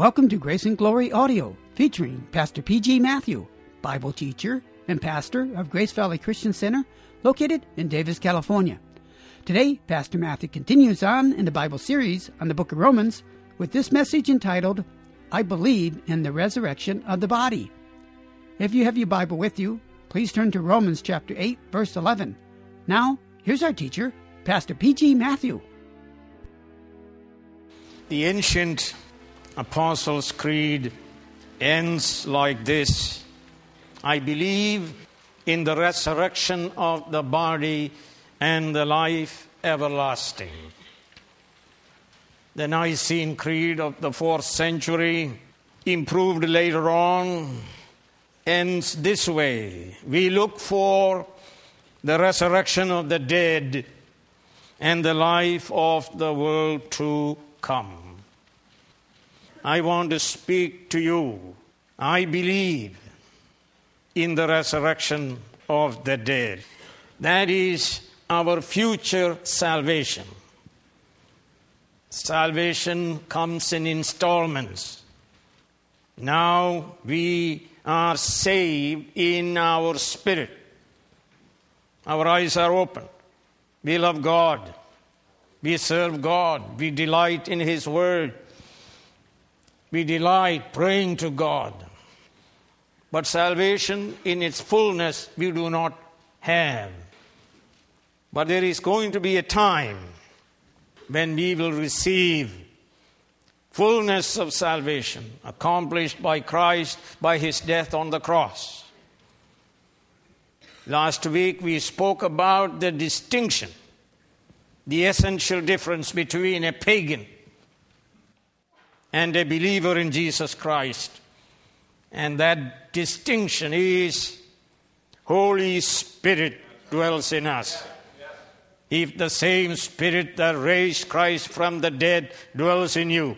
Welcome to Grace and Glory Audio, featuring Pastor P.G. Matthew, Bible teacher and pastor of Grace Valley Christian Center, located in Davis, California. Today, Pastor Matthew continues on in the Bible series on the book of Romans with this message entitled, I Believe in the Resurrection of the Body. If you have your Bible with you, please turn to Romans chapter 8, verse 11. Now, here's our teacher, Pastor P.G. Matthew. The ancient Apostles' Creed ends like this I believe in the resurrection of the body and the life everlasting. The Nicene Creed of the fourth century, improved later on, ends this way We look for the resurrection of the dead and the life of the world to come. I want to speak to you. I believe in the resurrection of the dead. That is our future salvation. Salvation comes in installments. Now we are saved in our spirit. Our eyes are open. We love God. We serve God. We delight in His Word. We delight praying to God. But salvation in its fullness we do not have. But there is going to be a time when we will receive fullness of salvation accomplished by Christ by his death on the cross. Last week we spoke about the distinction, the essential difference between a pagan and a believer in Jesus Christ. And that distinction is Holy Spirit dwells in us. If the same Spirit that raised Christ from the dead dwells in you,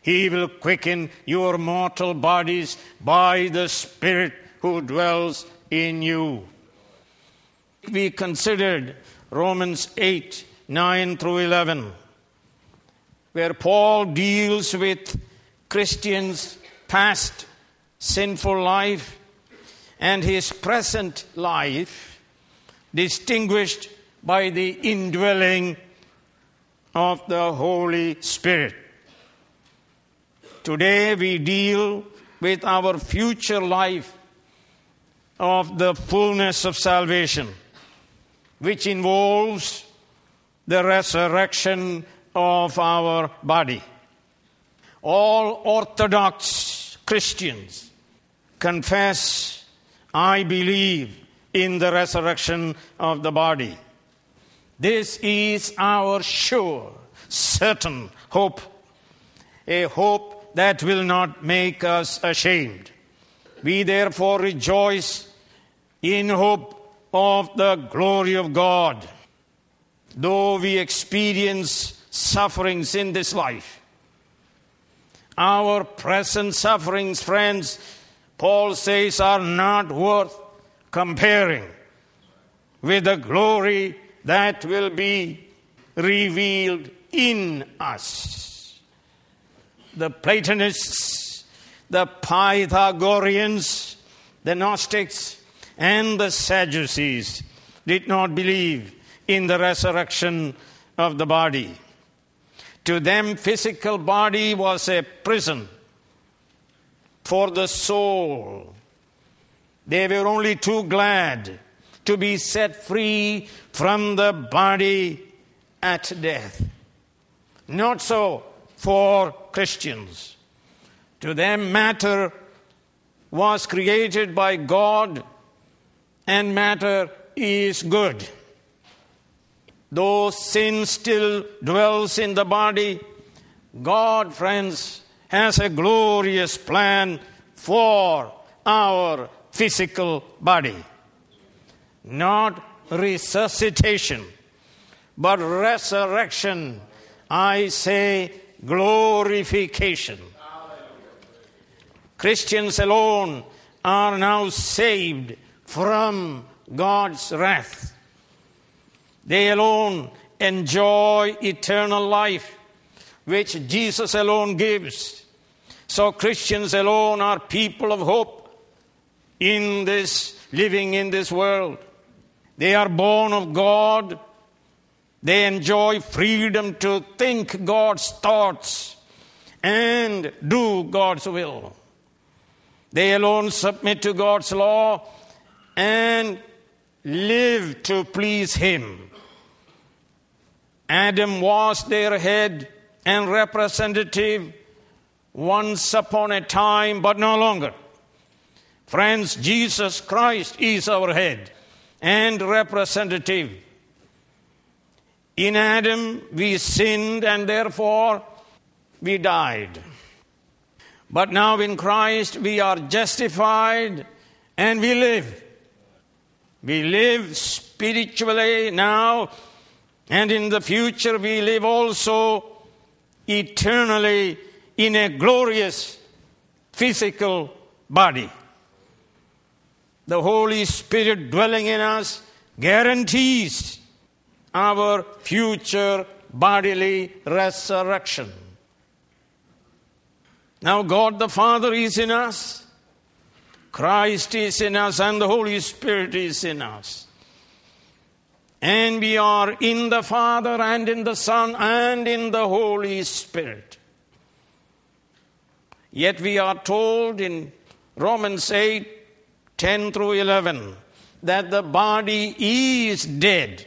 He will quicken your mortal bodies by the Spirit who dwells in you. We considered Romans 8 9 through 11 where Paul deals with Christians' past sinful life and his present life, distinguished by the indwelling of the Holy Spirit. Today we deal with our future life of the fullness of salvation, which involves the resurrection of our body. All Orthodox Christians confess, I believe in the resurrection of the body. This is our sure, certain hope, a hope that will not make us ashamed. We therefore rejoice in hope of the glory of God. Though we experience sufferings in this life. Our present sufferings, friends, Paul says, are not worth comparing with the glory that will be revealed in us. The Platonists, the Pythagoreans, the Gnostics, and the Sadducees did not believe in the resurrection of the body. To them, physical body was a prison for the soul. They were only too glad to be set free from the body at death. Not so for Christians. To them, matter was created by God, and matter is good. Though sin still dwells in the body, God, friends, has a glorious plan for our physical body. Not resuscitation, but resurrection. I say glorification. Christians alone are now saved from God's wrath. They alone enjoy eternal life, which Jesus alone gives. So Christians alone are people of hope in this living in this world. They are born of God. They enjoy freedom to think God's thoughts and do God's will. They alone submit to God's law and live to please Him. Adam was their head and representative once upon a time, but no longer. Friends, Jesus Christ is our head and representative. In Adam, we sinned and therefore we died. But now in Christ, we are justified and we live. We live spiritually now, and in the future, we live also eternally in a glorious physical body the Holy Spirit dwelling in us guarantees our future bodily resurrection. Now, God the Father is in us, Christ is in us, and the Holy Spirit is in us. And we are in the Father and in the Son and in the Holy Spirit. Yet we are told in Romans 8 10 through 11 that the body is dead.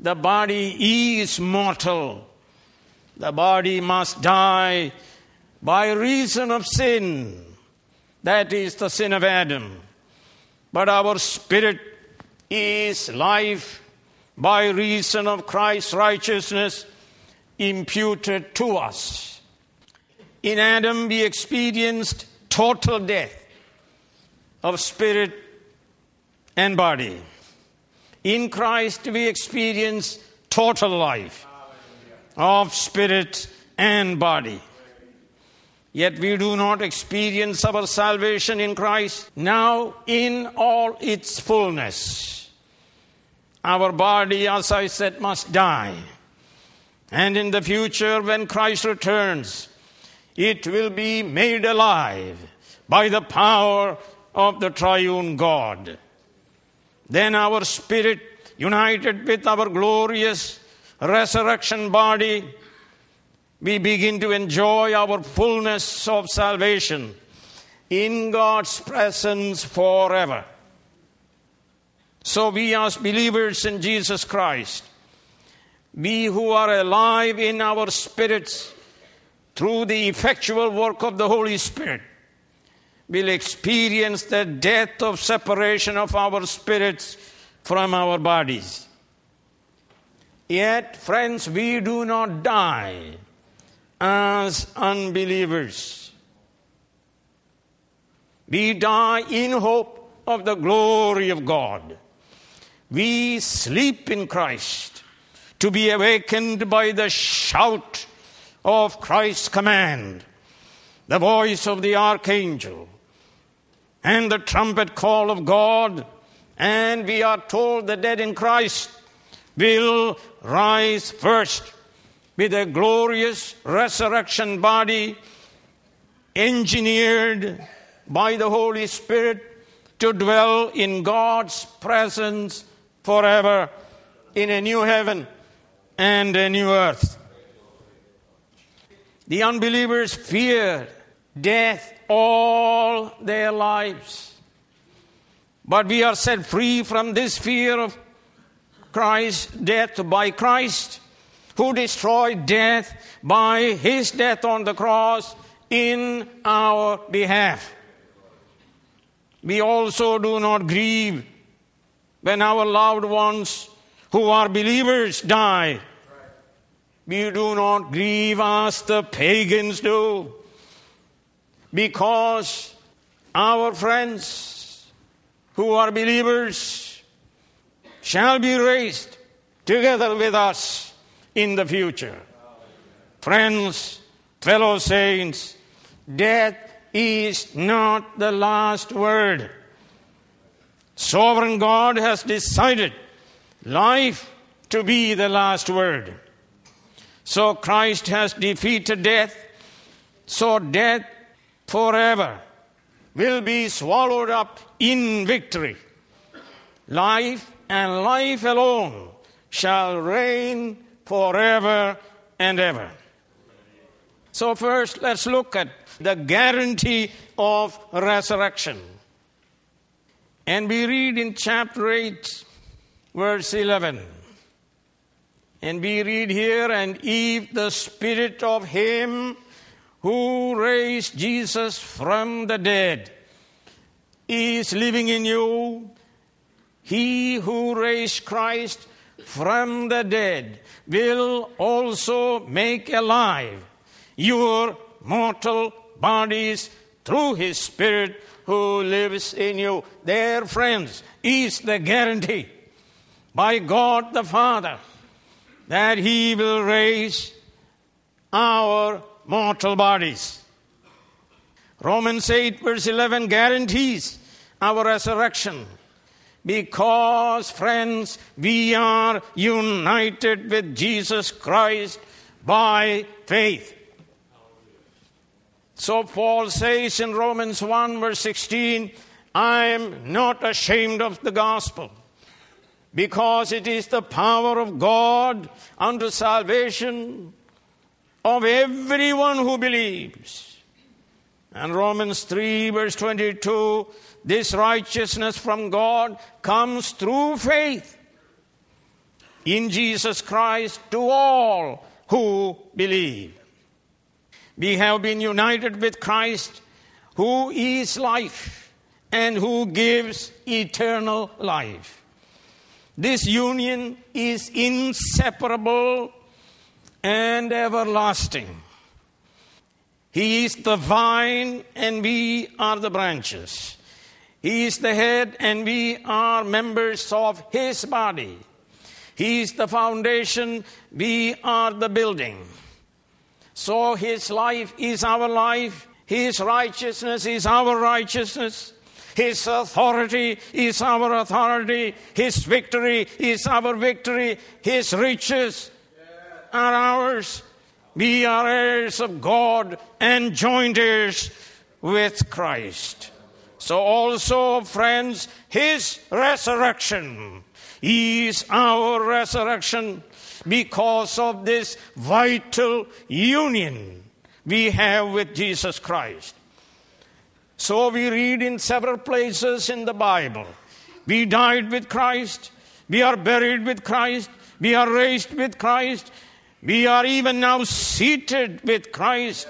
The body is mortal. The body must die by reason of sin. That is the sin of Adam. But our spirit is life by reason of Christ's righteousness imputed to us. In Adam, we experienced total death of spirit and body. In Christ, we experience total life of spirit and body. Yet we do not experience our salvation in Christ now in all its fullness. Our body, as I said, must die. And in the future, when Christ returns, it will be made alive by the power of the triune God. Then our spirit, united with our glorious resurrection body, we begin to enjoy our fullness of salvation in God's presence forever. So, we as believers in Jesus Christ, we who are alive in our spirits through the effectual work of the Holy Spirit, will experience the death of separation of our spirits from our bodies. Yet, friends, we do not die as unbelievers. We die in hope of the glory of God. We sleep in Christ to be awakened by the shout of Christ's command, the voice of the archangel, and the trumpet call of God, and we are told the dead in Christ will rise first with a glorious resurrection body engineered by the Holy Spirit to dwell in God's presence forever in a new heaven and a new earth. The unbelievers fear death all their lives. But we are set free from this fear of Christ's death by Christ, who destroyed death by his death on the cross in our behalf. We also do not grieve when our loved ones who are believers die. We do not grieve as the pagans do because our friends who are believers shall be raised together with us in the future. Friends, fellow saints, death is not the last word. Sovereign God has decided life to be the last word. So Christ has defeated death So death forever will be swallowed up in victory. Life and life alone shall reign forever and ever. So, first, let's look at the guarantee of resurrection. And we read in chapter 8, verse 11. And we read here, and if the spirit of him who raised Jesus from the dead is living in you, he who raised Christ from the dead will also make alive your mortal bodies through his spirit who lives in you. There friends, is the guarantee by God the Father that he will raise our mortal bodies. Romans 8, verse 11 guarantees our resurrection because, friends, we are united with Jesus Christ by faith. So Paul says in Romans 1, verse 16, I am not ashamed of the gospel because it is the power of God unto salvation of everyone who believes. And Romans 3, verse 22 this righteousness from God comes through faith in Jesus Christ to all who believe. We have been united with Christ, who is life and who gives eternal life. This union is inseparable and everlasting. He is the vine and we are the branches. He is the head and we are members of his body. He is the foundation, we are the building. So his life is our life, his righteousness is our righteousness. His authority is our authority. His victory is our victory. His riches are ours. We are heirs of God and joint heirs with Christ. So also, friends, his resurrection is our resurrection because of this vital union we have with Jesus Christ. So we read in several places in the Bible we died with Christ, we are buried with Christ, we are raised with Christ, we are even now seated with Christ.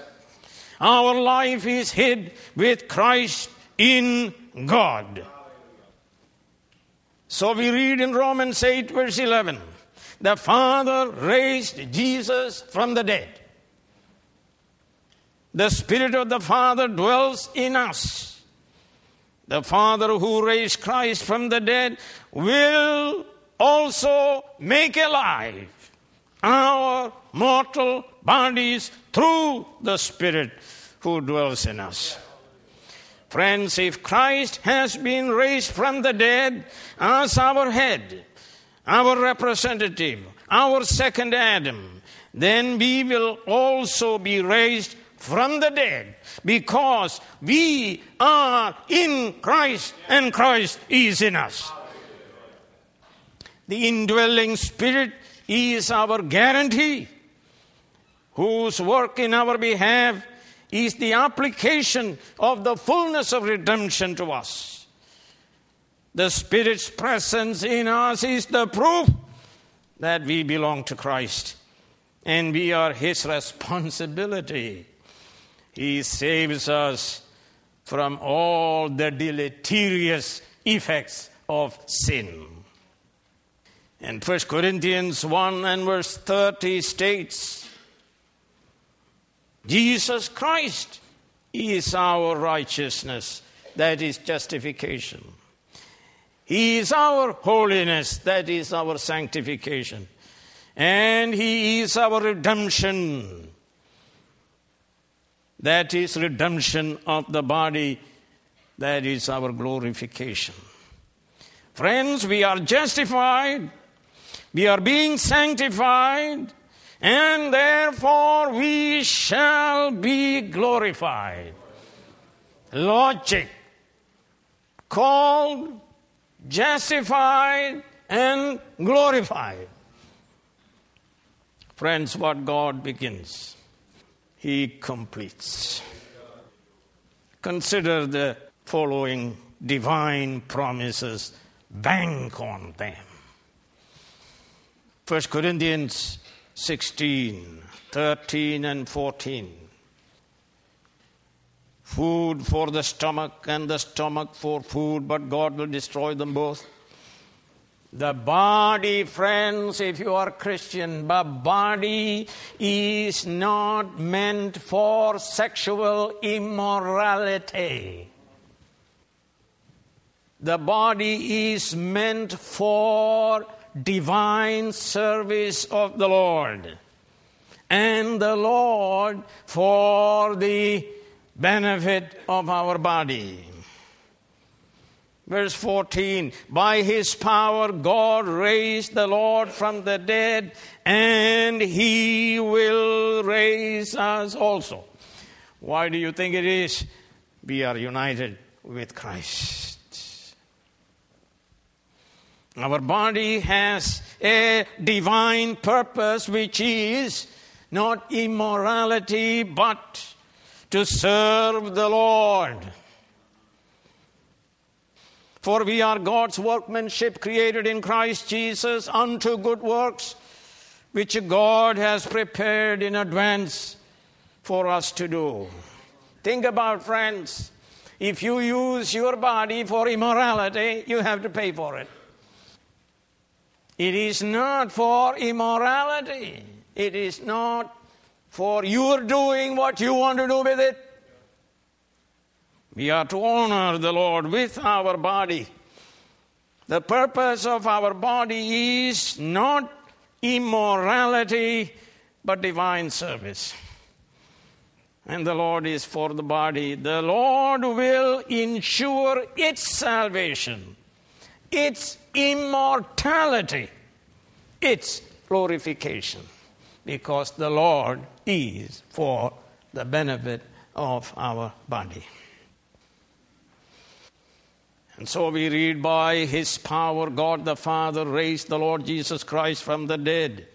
Our life is hid with Christ in God. So we read in Romans 8, verse 11 the Father raised Jesus from the dead. The Spirit of the Father dwells in us. The Father who raised Christ from the dead will also make alive our mortal bodies through the Spirit who dwells in us. Friends, if Christ has been raised from the dead as our head, our representative, our second Adam, then we will also be raised from the dead because we are in Christ and Christ is in us. The indwelling spirit is our guarantee, whose work in our behalf is the application of the fullness of redemption to us. The Spirit's presence in us is the proof that we belong to Christ and we are His responsibility. He saves us from all the deleterious effects of sin. And 1 Corinthians 1 and verse 30 states, Jesus Christ is our righteousness, that is justification. He is our holiness, that is our sanctification. And He is our redemption, that is redemption of the body, that is our glorification. Friends, we are justified, we are being sanctified, and therefore we shall be glorified. Logic. Called, justified, and glorified. Friends, what God begins, He completes. Consider the following divine promises, bank on them. 1 Corinthians 16, 13, and 14. Food for the stomach and the stomach for food, but God will destroy them both. The body, friends, if you are Christian, the body is not meant for sexual immorality. The body is meant for divine service of the Lord. And the Lord for the benefit of our body. Verse 14 By his power, God raised the Lord from the dead, and he will raise us also. Why do you think it is? We are united with Christ. Our body has a divine purpose, which is not immorality, but to serve the Lord. For we are God's workmanship created in Christ Jesus unto good works, which God has prepared in advance for us to do. Think about, friends, if you use your body for immorality, you have to pay for it. It is not for immorality, it is not for your doing what you want to do with it. We are to honor the Lord with our body. The purpose of our body is not immorality, but divine service. And the Lord is for the body. The Lord will ensure its salvation, its immortality, its glorification, because the Lord is for the benefit of our body. And so we read, by his power, God the Father raised the Lord Jesus Christ from the dead.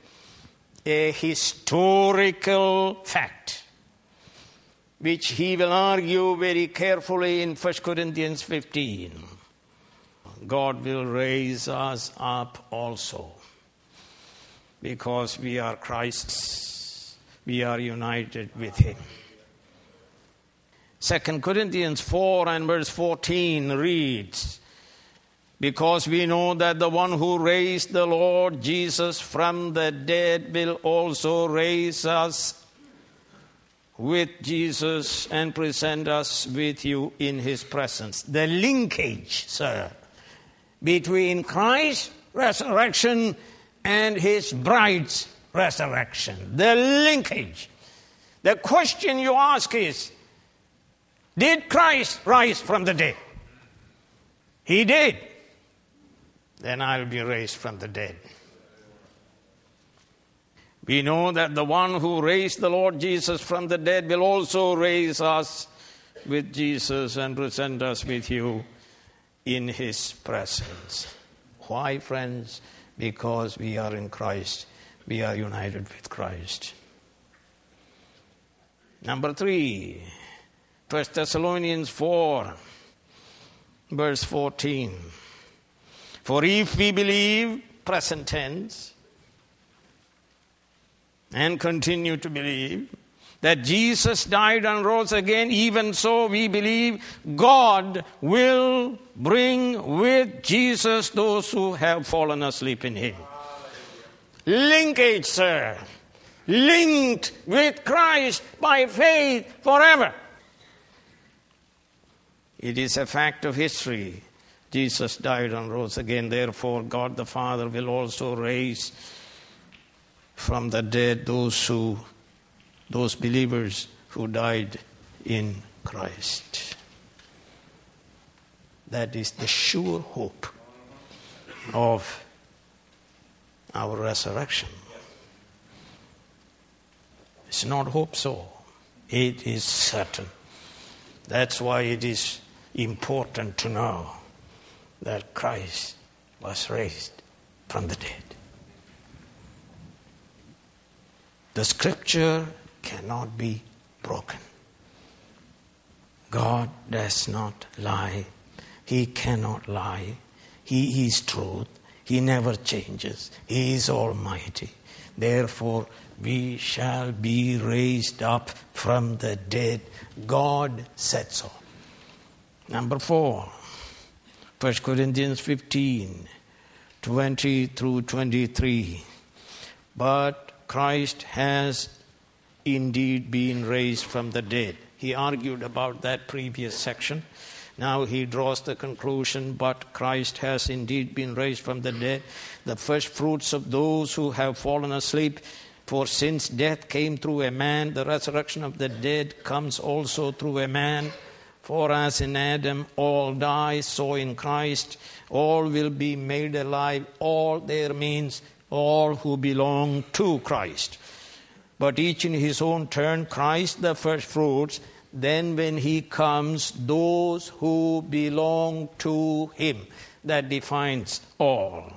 A historical fact, which he will argue very carefully in 1 Corinthians 15. God will raise us up also because we are Christ's, we are united with him. 2 Corinthians 4 and verse 14 reads, Because we know that the one who raised the Lord Jesus from the dead will also raise us with Jesus and present us with you in his presence. The linkage, sir, between Christ's resurrection and his bride's resurrection. The linkage. The question you ask is did Christ rise from the dead? He did. Then I'll be raised from the dead. We know that the one who raised the Lord Jesus from the dead will also raise us with Jesus and present us with you in his presence. Why, friends? Because we are in Christ, we are united with Christ. Number three, 1 Thessalonians 4, verse 14. For if we believe, present tense, and continue to believe, that Jesus died and rose again, even so we believe God will bring with Jesus those who have fallen asleep in Him. Linkage, sir. Linked with Christ by faith forever. It is a fact of history. Jesus died and rose again. Therefore, God the Father will also raise from the dead those who, those believers who died in Christ. That is the sure hope of our resurrection. It's not hope so, it is certain. That's why it is important to know that Christ was raised from the dead. The scripture cannot be broken. God does not lie. He cannot lie. He is truth. He never changes. He is almighty. Therefore, we shall be raised up from the dead. God said so. Number four, 1 Corinthians 15 20 through 23. But Christ has indeed been raised from the dead. He argued about that previous section. Now he draws the conclusion, but Christ has indeed been raised from the dead, the first fruits of those who have fallen asleep. For since death came through a man, the resurrection of the dead comes also through a man. For as in Adam all die, so in Christ all will be made alive. All there means all who belong to Christ. But each in his own turn, Christ the first fruits, then when he comes, those who belong to him. That defines all.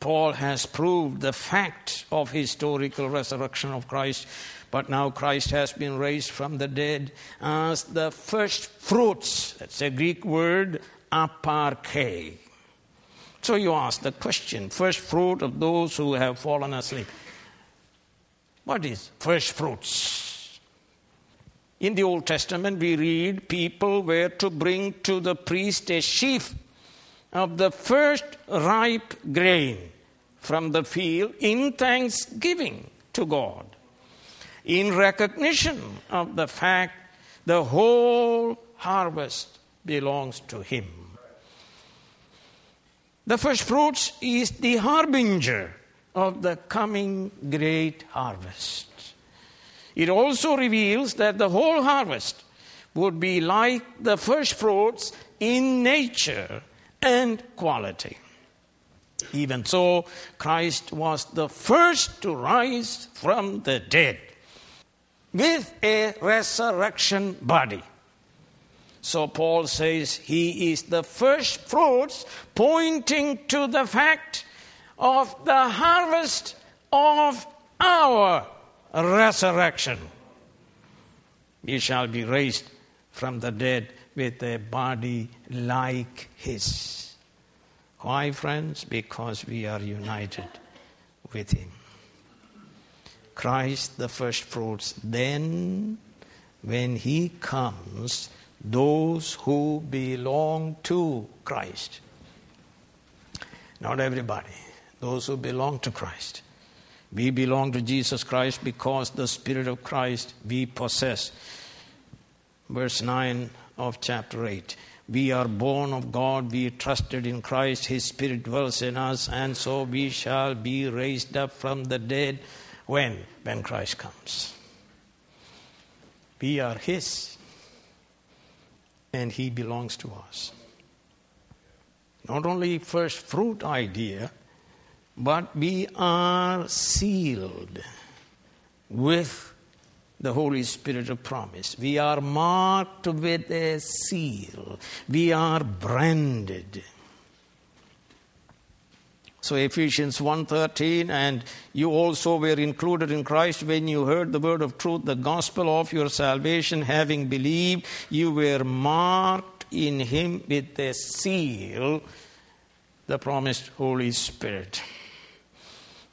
Paul has proved the fact of historical resurrection of Christ, but now Christ has been raised from the dead as the first fruits. That's a Greek word, aparche. So you ask the question first fruit of those who have fallen asleep. What is first fruits? In the Old Testament, we read people were to bring to the priest a sheaf of the first ripe grain from the field in thanksgiving to God, in recognition of the fact the whole harvest belongs to Him. The first fruits is the harbinger of the coming great harvest. It also reveals that the whole harvest would be like the first fruits in nature and quality. Even so, Christ was the first to rise from the dead with a resurrection body. So Paul says he is the first fruits, pointing to the fact of the harvest of our resurrection. We shall be raised from the dead with a body like his. Why, friends? Because we are united with Him. Christ, the first fruits. Then, when He comes, those who belong to Christ. Not everybody, those who belong to Christ. We belong to Jesus Christ because the Spirit of Christ we possess. Verse 9 of chapter 8. We are born of God, we trusted in Christ, His Spirit dwells in us, and so we shall be raised up from the dead. When? When Christ comes. We are His, and He belongs to us. Not only first fruit idea, but we are sealed with the Holy Spirit of promise. We are marked with a seal. We are branded. So Ephesians 1:13 and you also were included in Christ when you heard the word of truth the gospel of your salvation having believed you were marked in him with a seal the promised Holy Spirit.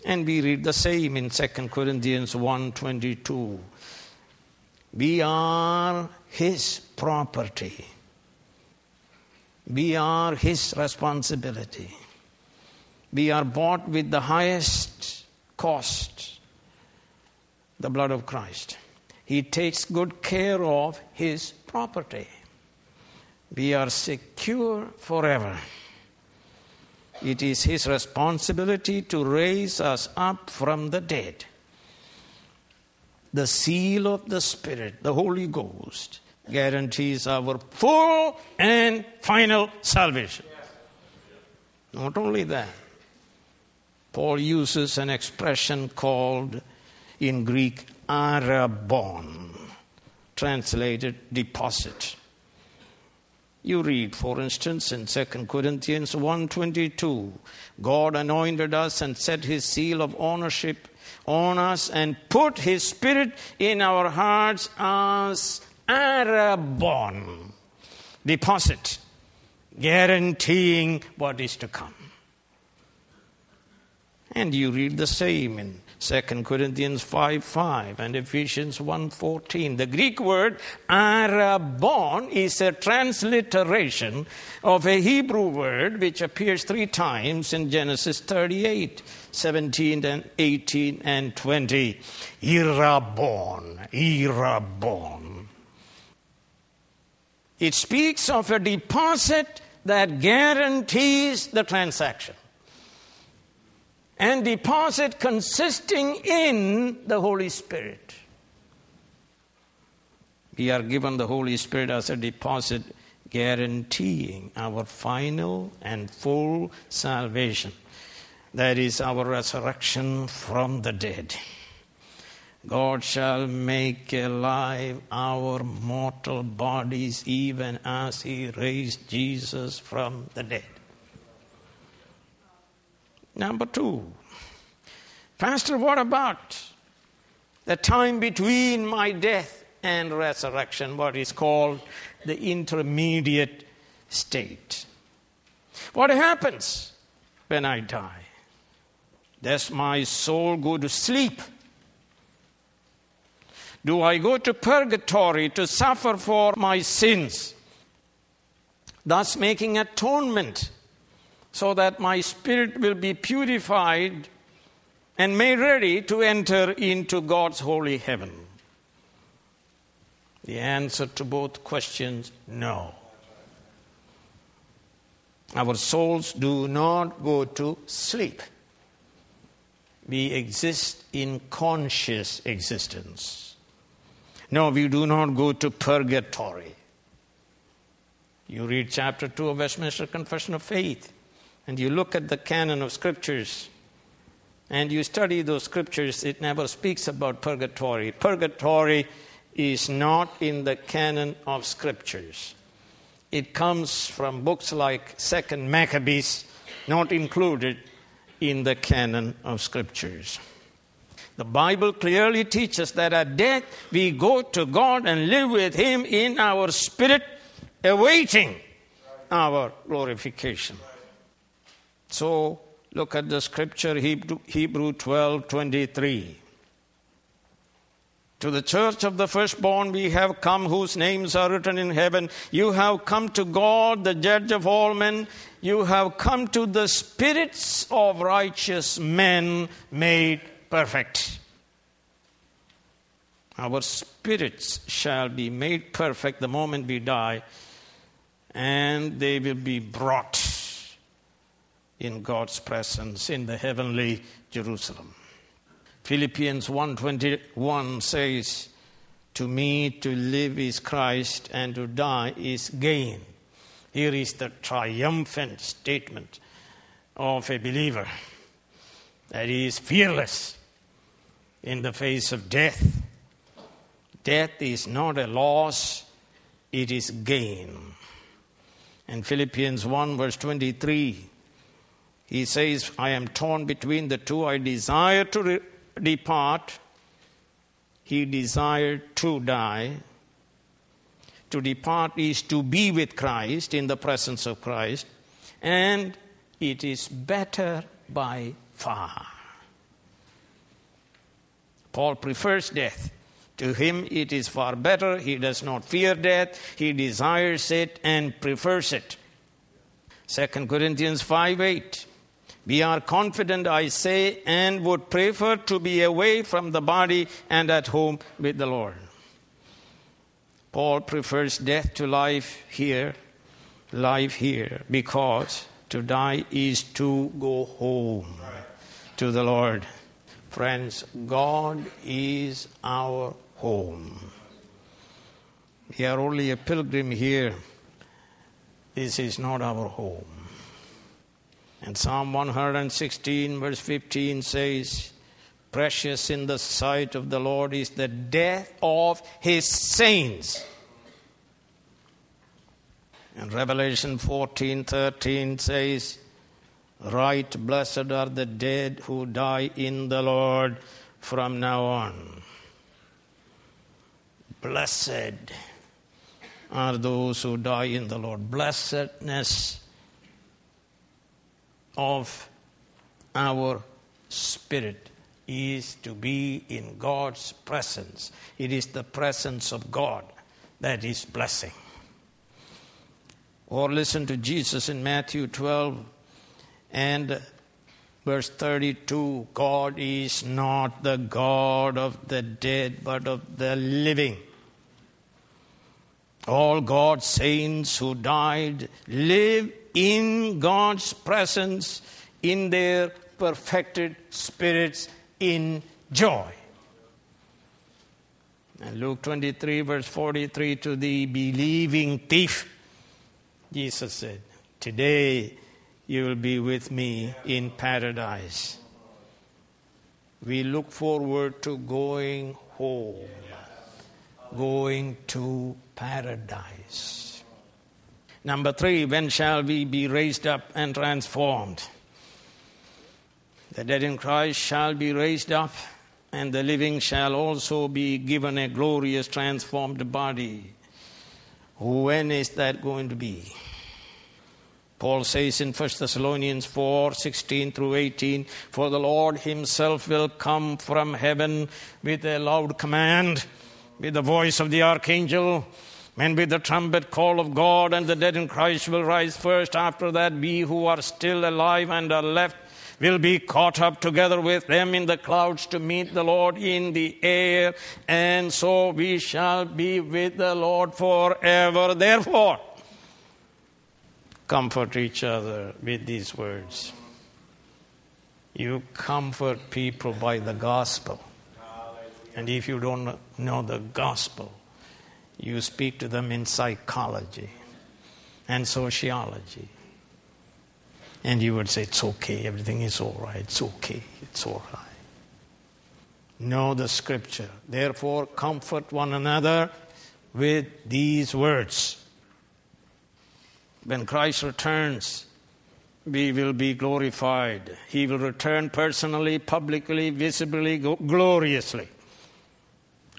And we read the same in 2 Corinthians 1:22 we are His property. We are His responsibility. We are bought with the highest cost the blood of Christ. He takes good care of His property. We are secure forever. It is His responsibility to raise us up from the dead the seal of the Spirit, the Holy Ghost, guarantees our full and final salvation. Not only that, Paul uses an expression called in Greek arabon, translated deposit. You read, for instance, in 2 Corinthians 1.22, God anointed us and set his seal of ownership on us and put his spirit in our hearts as arabon, deposit, guaranteeing what is to come. And you read the same in 2 Corinthians 5 5 and Ephesians 1.14. The Greek word arabon is a transliteration of a Hebrew word which appears three times in Genesis 38, 17 and 18 and 20. Irabon, irabon. It speaks of a deposit that guarantees the transaction and deposit consisting in the Holy Spirit. We are given the Holy Spirit as a deposit guaranteeing our final and full salvation. That is our resurrection from the dead. God shall make alive our mortal bodies even as He raised Jesus from the dead. Number two, Pastor, what about the time between my death and resurrection, what is called the intermediate state? What happens when I die? Does my soul go to sleep? Do I go to purgatory to suffer for my sins, thus making atonement so that my spirit will be purified and made ready to enter into God's holy heaven? The answer to both questions no. Our souls do not go to sleep. We exist in conscious existence. No, we do not go to purgatory. You read chapter 2 of Westminster Confession of Faith and you look at the canon of scriptures and you study those scriptures, it never speaks about purgatory. Purgatory is not in the canon of scriptures. It comes from books like Second Maccabees, not included in the canon of scriptures. The Bible clearly teaches that at death we go to God and live with Him in our spirit, awaiting our glorification. So look at the scripture, Hebrew 12 23. To the church of the firstborn we have come, whose names are written in heaven. You have come to God, the judge of all men. You have come to the spirits of righteous men made perfect. Our spirits shall be made perfect the moment we die, and they will be brought in God's presence in the heavenly Jerusalem. Philippians 1:21 says, "To me to live is Christ and to die is gain." Here is the triumphant statement of a believer that he is fearless in the face of death. Death is not a loss, it is gain. And Philippians 1 verse 23 he says, I am torn between the two. I desire to re- depart. He desired to die. To depart is to be with Christ, in the presence of Christ, and it is better by far. Paul prefers death. To him, it is far better. He does not fear death. He desires it and prefers it. 2 Corinthians 5 8. We are confident, I say, and would prefer to be away from the body and at home with the Lord. Paul prefers death to life here, life here, because to die is to go home to the Lord. Friends, God is our home. We are only a pilgrim here. This is not our home. And Psalm 116, verse 15 says, precious in the sight of the Lord is the death of his saints. And Revelation 14:13 says, "Right blessed are the dead who die in the Lord from now on." Blessed are those who die in the Lord. Blessedness of our spirit is to be in God's presence. It is the presence of God that is blessing. Or listen to Jesus in Matthew 12 and verse 32 God is not the God of the dead, but of the living. All God's saints who died live in God's presence in their perfected spirits in joy. And Luke 23, verse 43 to the believing thief Jesus said, Today you will be with me in paradise. We look forward to going home, going to paradise. Number three, when shall we be raised up and transformed? The dead in Christ shall be raised up, and the living shall also be given a glorious transformed body when is that going to be? Paul says in 1 Thessalonians 4 16 through 18, For the Lord himself will come from heaven with a loud command, with the voice of the archangel, and with the trumpet call of God, and the dead in Christ will rise first. After that, we who are still alive and are left will be caught up together with them in the clouds to meet the Lord in the air, and so we shall be with the Lord forever. Therefore, comfort each other with these words. You comfort people by the gospel. And if you don't know the gospel, you speak to them in psychology and sociology and you would say, It's okay, everything is all right, it's okay, it's all right. Know the scripture. Therefore, comfort one another with these words. When Christ returns, we will be glorified. He will return personally, publicly, visibly, gloriously.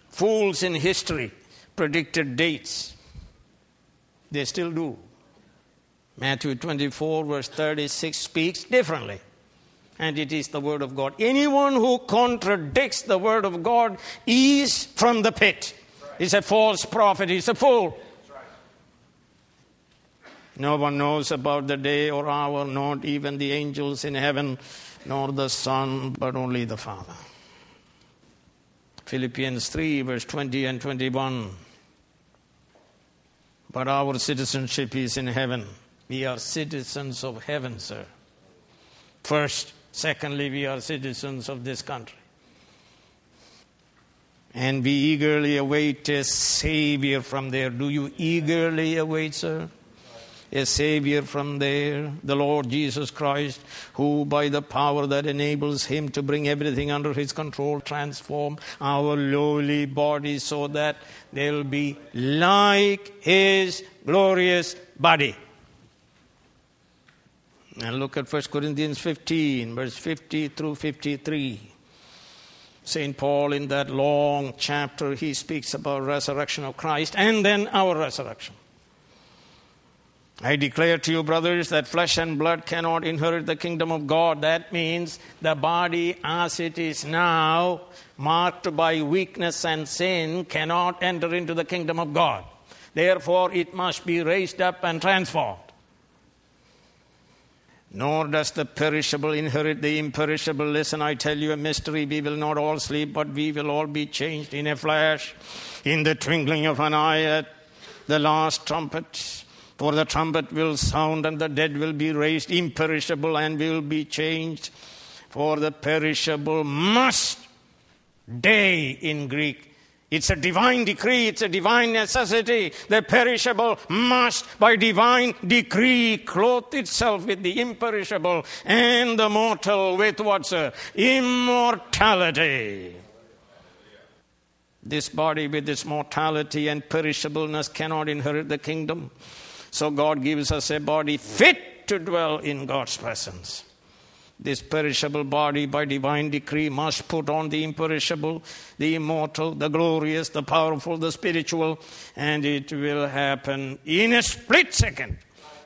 Fools in history predicted dates. They still do. Matthew 24, verse 36 speaks differently. And it is the Word of God. Anyone who contradicts the Word of God is from the pit. He's a false prophet, he's a fool. No one knows about the day or hour, not even the angels in heaven, nor the Son, but only the Father. Philippians 3, verse 20 and 21. But our citizenship is in heaven we are citizens of heaven, sir. First, secondly, we are citizens of this country. And we eagerly await a Savior from there. Do you eagerly await, sir? A Savior from there, the Lord Jesus Christ, who, by the power that enables Him to bring everything under His control, transform our lowly bodies so that they'll be like His glorious body. And look at 1 Corinthians 15, verse 50 through 53. St. Paul, in that long chapter, he speaks about resurrection of Christ and then our resurrection. I declare to you, brothers, that flesh and blood cannot inherit the kingdom of God. That means the body as it is now, marked by weakness and sin, cannot enter into the kingdom of God. Therefore, it must be raised up and transformed. Nor does the perishable inherit the imperishable. Listen, I tell you a mystery. We will not all sleep, but we will all be changed in a flash, in the twinkling of an eye at the last trumpet. For the trumpet will sound, and the dead will be raised imperishable and will be changed. For the perishable must, dei in Greek, It's a divine decree, it's a divine necessity. The perishable must, by divine decree, clothe itself with the imperishable and the mortal with what, sir? Immortality. This body with its mortality and perishableness cannot inherit the kingdom. So God gives us a body fit to dwell in God's presence. This perishable body, by divine decree, must put on the imperishable, the immortal, the glorious, the powerful, the spiritual, and it will happen in a split second,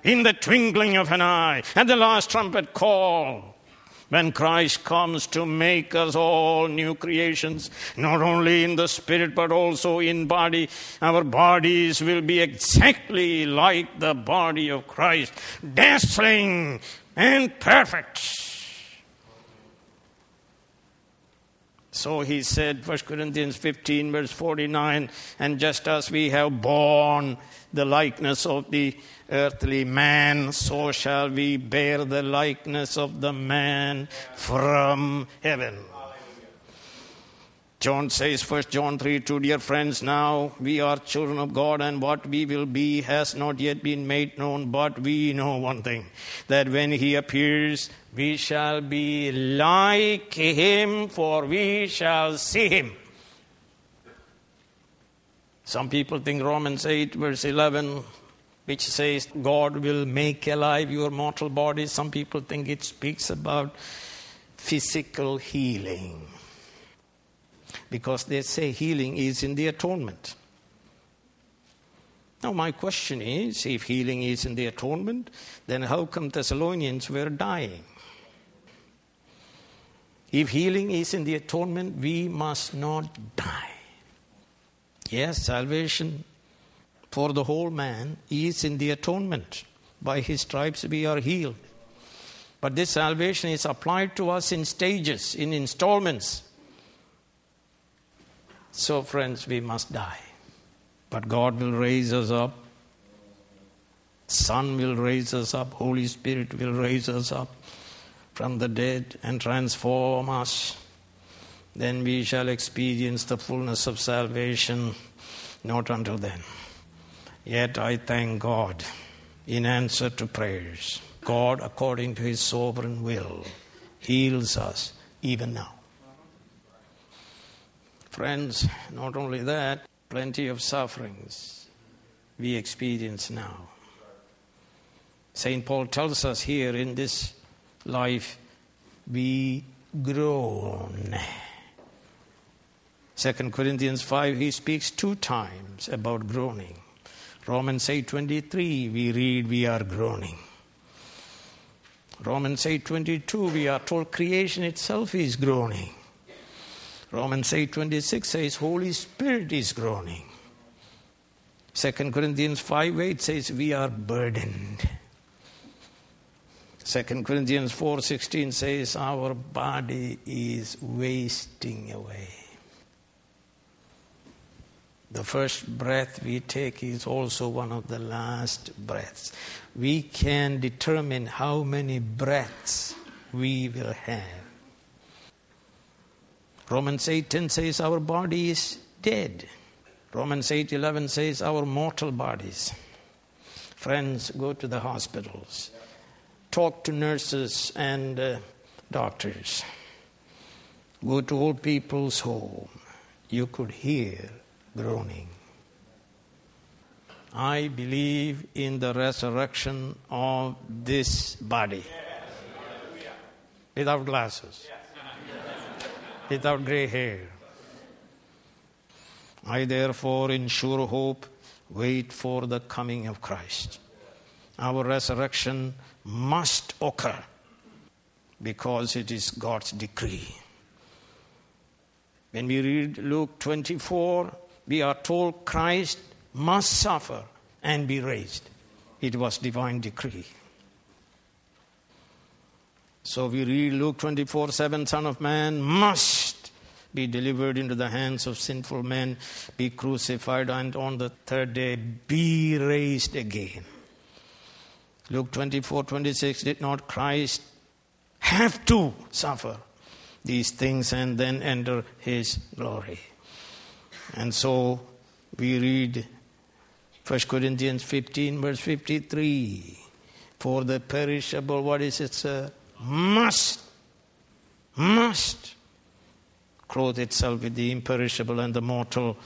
in the twinkling of an eye, at the last trumpet call. When Christ comes to make us all new creations, not only in the spirit but also in body, our bodies will be exactly like the body of Christ, dazzling and perfect. So he said, 1 Corinthians 15, verse 49, and just as we have borne the likeness of the earthly man, so shall we bear the likeness of the man from heaven. John says, 1 John 3 2, dear friends, now we are children of God, and what we will be has not yet been made known, but we know one thing that when He appears, we shall be like Him, for we shall see Him. Some people think Romans 8, verse 11, which says God will make alive your mortal body. Some people think it speaks about physical healing because they say healing is in the atonement. Now, my question is if healing is in the atonement, then how come Thessalonians were dying? If healing is in the atonement, we must not die. Yes, salvation for the whole man is in the atonement. By his stripes we are healed. But this salvation is applied to us in stages, in installments. So, friends, we must die. But God will raise us up. Son will raise us up. Holy Spirit will raise us up from the dead and transform us. Then we shall experience the fullness of salvation, not until then. Yet I thank God in answer to prayers. God, according to his sovereign will, heals us even now. Friends, not only that, plenty of sufferings we experience now. St. Paul tells us here in this life we groan. 2 Corinthians 5, he speaks two times about groaning. Romans 8:23 we read we are groaning. Romans 8:22 we are told creation itself is groaning. Romans 8:26 says Holy Spirit is groaning. 2 Corinthians 5:8 says we are burdened. 2 Corinthians 4:16 says our body is wasting away. The first breath we take is also one of the last breaths. We can determine how many breaths we will have. Romans 8:10 says our body is dead. Romans 8:11 says our mortal bodies. Friends, go to the hospitals. Talk to nurses and uh, doctors. Go to old people's home. You could hear groaning. I believe in the resurrection of this body. Without glasses without gray hair. I therefore, in sure hope, wait for the coming of Christ. Our resurrection must occur because it is God's decree. When we read Luke 24, we are told Christ must suffer and be raised. It was divine decree. So we read Luke 24 7 Son of Man must be delivered into the hands of sinful men, be crucified, and on the third day be raised again. Luke 24 26 Did not Christ have to suffer these things and then enter his glory? And so we read 1 Corinthians 15, verse 53. For the perishable, what is it, sir? Must, must clothe itself with the imperishable and the mortal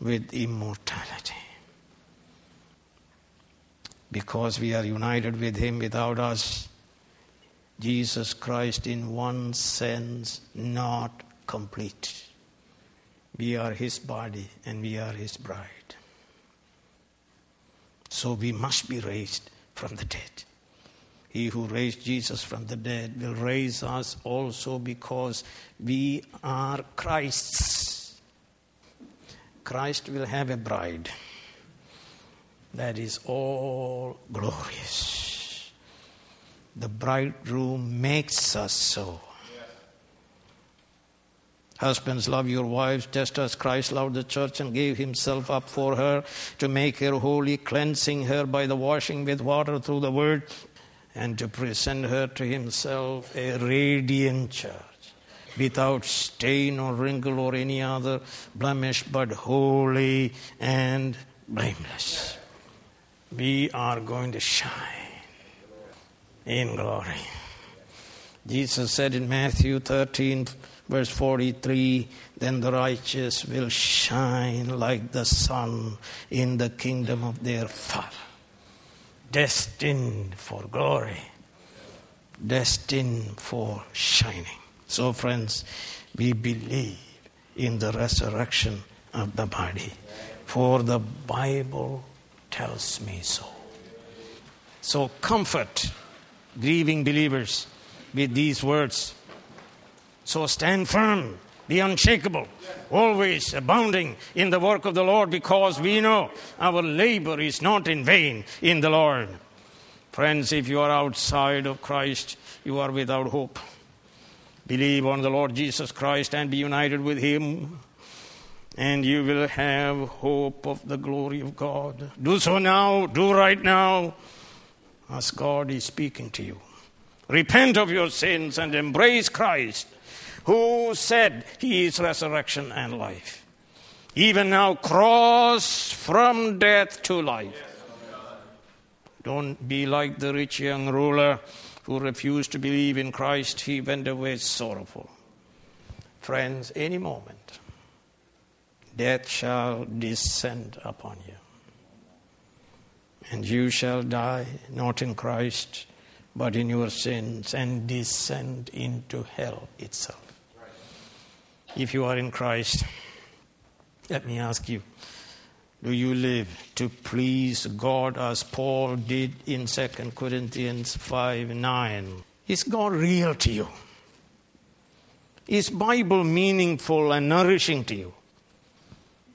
with immortality. Because we are united with Him without us, Jesus Christ, in one sense, not complete. We are His body and we are His bride. So we must be raised from the dead. He who raised Jesus from the dead will raise us also because we are Christ's. Christ will have a bride that is all glorious. The bridegroom makes us so. Husbands, love your wives just as Christ loved the church and gave himself up for her to make her holy, cleansing her by the washing with water through the word, and to present her to himself a radiant church, without stain or wrinkle or any other blemish, but holy and blameless. We are going to shine in glory. Jesus said in Matthew 13, verse 43 then the righteous will shine like the sun in the kingdom of their Father. Destined for glory, destined for shining. So, friends, we believe in the resurrection of the body, for the Bible tells me so. So, comfort grieving believers with these words so stand firm, be unshakable, always abounding in the work of the Lord, because we know our labor is not in vain in the Lord. Friends, if you are outside of Christ, you are without hope. Believe on the Lord Jesus Christ and be united with Him, and you will have hope of the glory of God. Do so now, do right now, as God is speaking to you. Repent of your sins and embrace Christ who said he is resurrection and life. Even now, cross from death to life. Don't be like the rich young ruler who refused to believe in Christ. He went away sorrowful. Friends, any moment, death shall descend upon you. And you shall die, not in Christ, but in your sins, and descend into hell itself. If you are in Christ, let me ask you do you live to please God as Paul did in 2 Corinthians 5 9? Is God real to you? Is Bible meaningful and nourishing to you?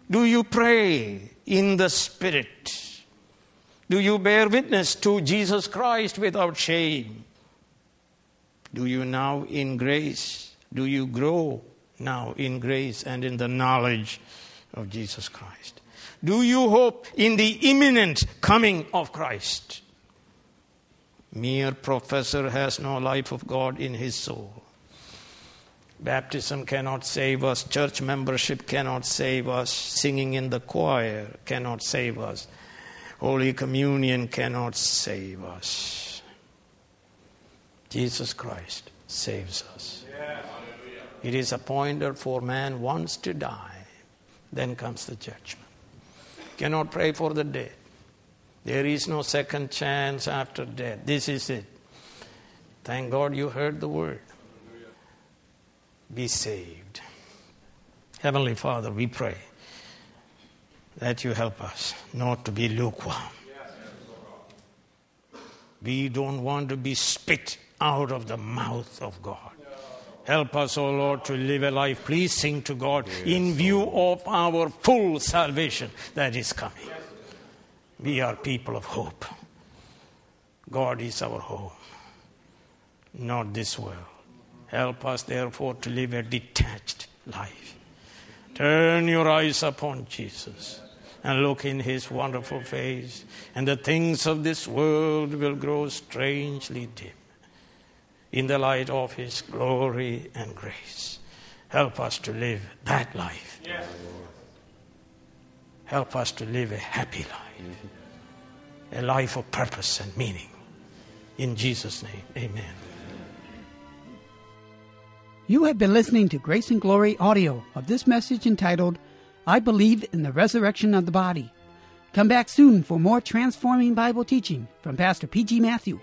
Do you pray in the Spirit? Do you bear witness to Jesus Christ without shame? Do you now in grace? Do you grow now in grace and in the knowledge of Jesus Christ? Do you hope in the imminent coming of Christ? Mere professor has no life of God in his soul. Baptism cannot save us, church membership cannot save us, singing in the choir cannot save us, Holy Communion cannot save us. Jesus Christ saves us. It is appointed for man once to die, then comes the judgment. Cannot pray for the dead. There is no second chance after death. This is it. Thank God you heard the word. Be saved. Heavenly Father, we pray that you help us not to be lukewarm. We don't want to be spit out of the mouth of God. Help us, O oh Lord, to live a life pleasing to God yes. in view of our full salvation that is coming. We are people of hope. God is our home, not this world. Help us, therefore, to live a detached life. Turn your eyes upon Jesus and look in his wonderful face, and the things of this world will grow strangely dim in the light of His glory and grace. Help us to live that life. Yes. Help us to live a happy life, a life of purpose and meaning. In Jesus' name, amen. You have been listening to Grace and Glory audio of this message entitled, I Believe in the Resurrection of the Body. Come back soon for more transforming Bible teaching from Pastor P.G. Matthew.